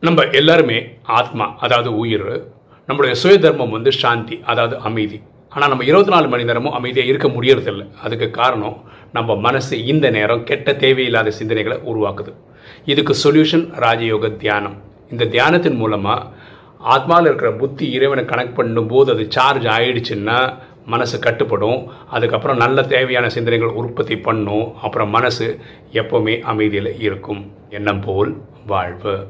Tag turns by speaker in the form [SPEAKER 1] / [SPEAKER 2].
[SPEAKER 1] நம்ம எல்லாருமே ஆத்மா அதாவது உயிர். நம்மளுடைய சுய தர்மம் வந்து சாந்தி அதாவது அமைதி. ஆனால் நம்ம இருபத்தி நாலு மணி நேரமும் அமைதியாக இருக்க முடியறதில்ல. அதுக்கு காரணம் நம்ம மனசு இந்த நேரம் கெட்ட தேவையில்லாத சிந்தனைகளை உருவாக்குது. இதுக்கு சொல்யூஷன் ராஜயோக தியானம். இந்த தியானத்தின் மூலமாக ஆத்மாவில் இருக்கிற புத்தி இறைவனை கனெக்ட் பண்ணும்போது அது சார்ஜ் ஆயிடுச்சுன்னா மனசு கட்டுப்படும். அதுக்கப்புறம் நல்ல தேவையான சிந்தனைகள் உற்பத்தி பண்ணும். அப்புறம் மனசு எப்போவுமே அமைதியில் இருக்கும். எண்ணம் போல் வாழ்வு.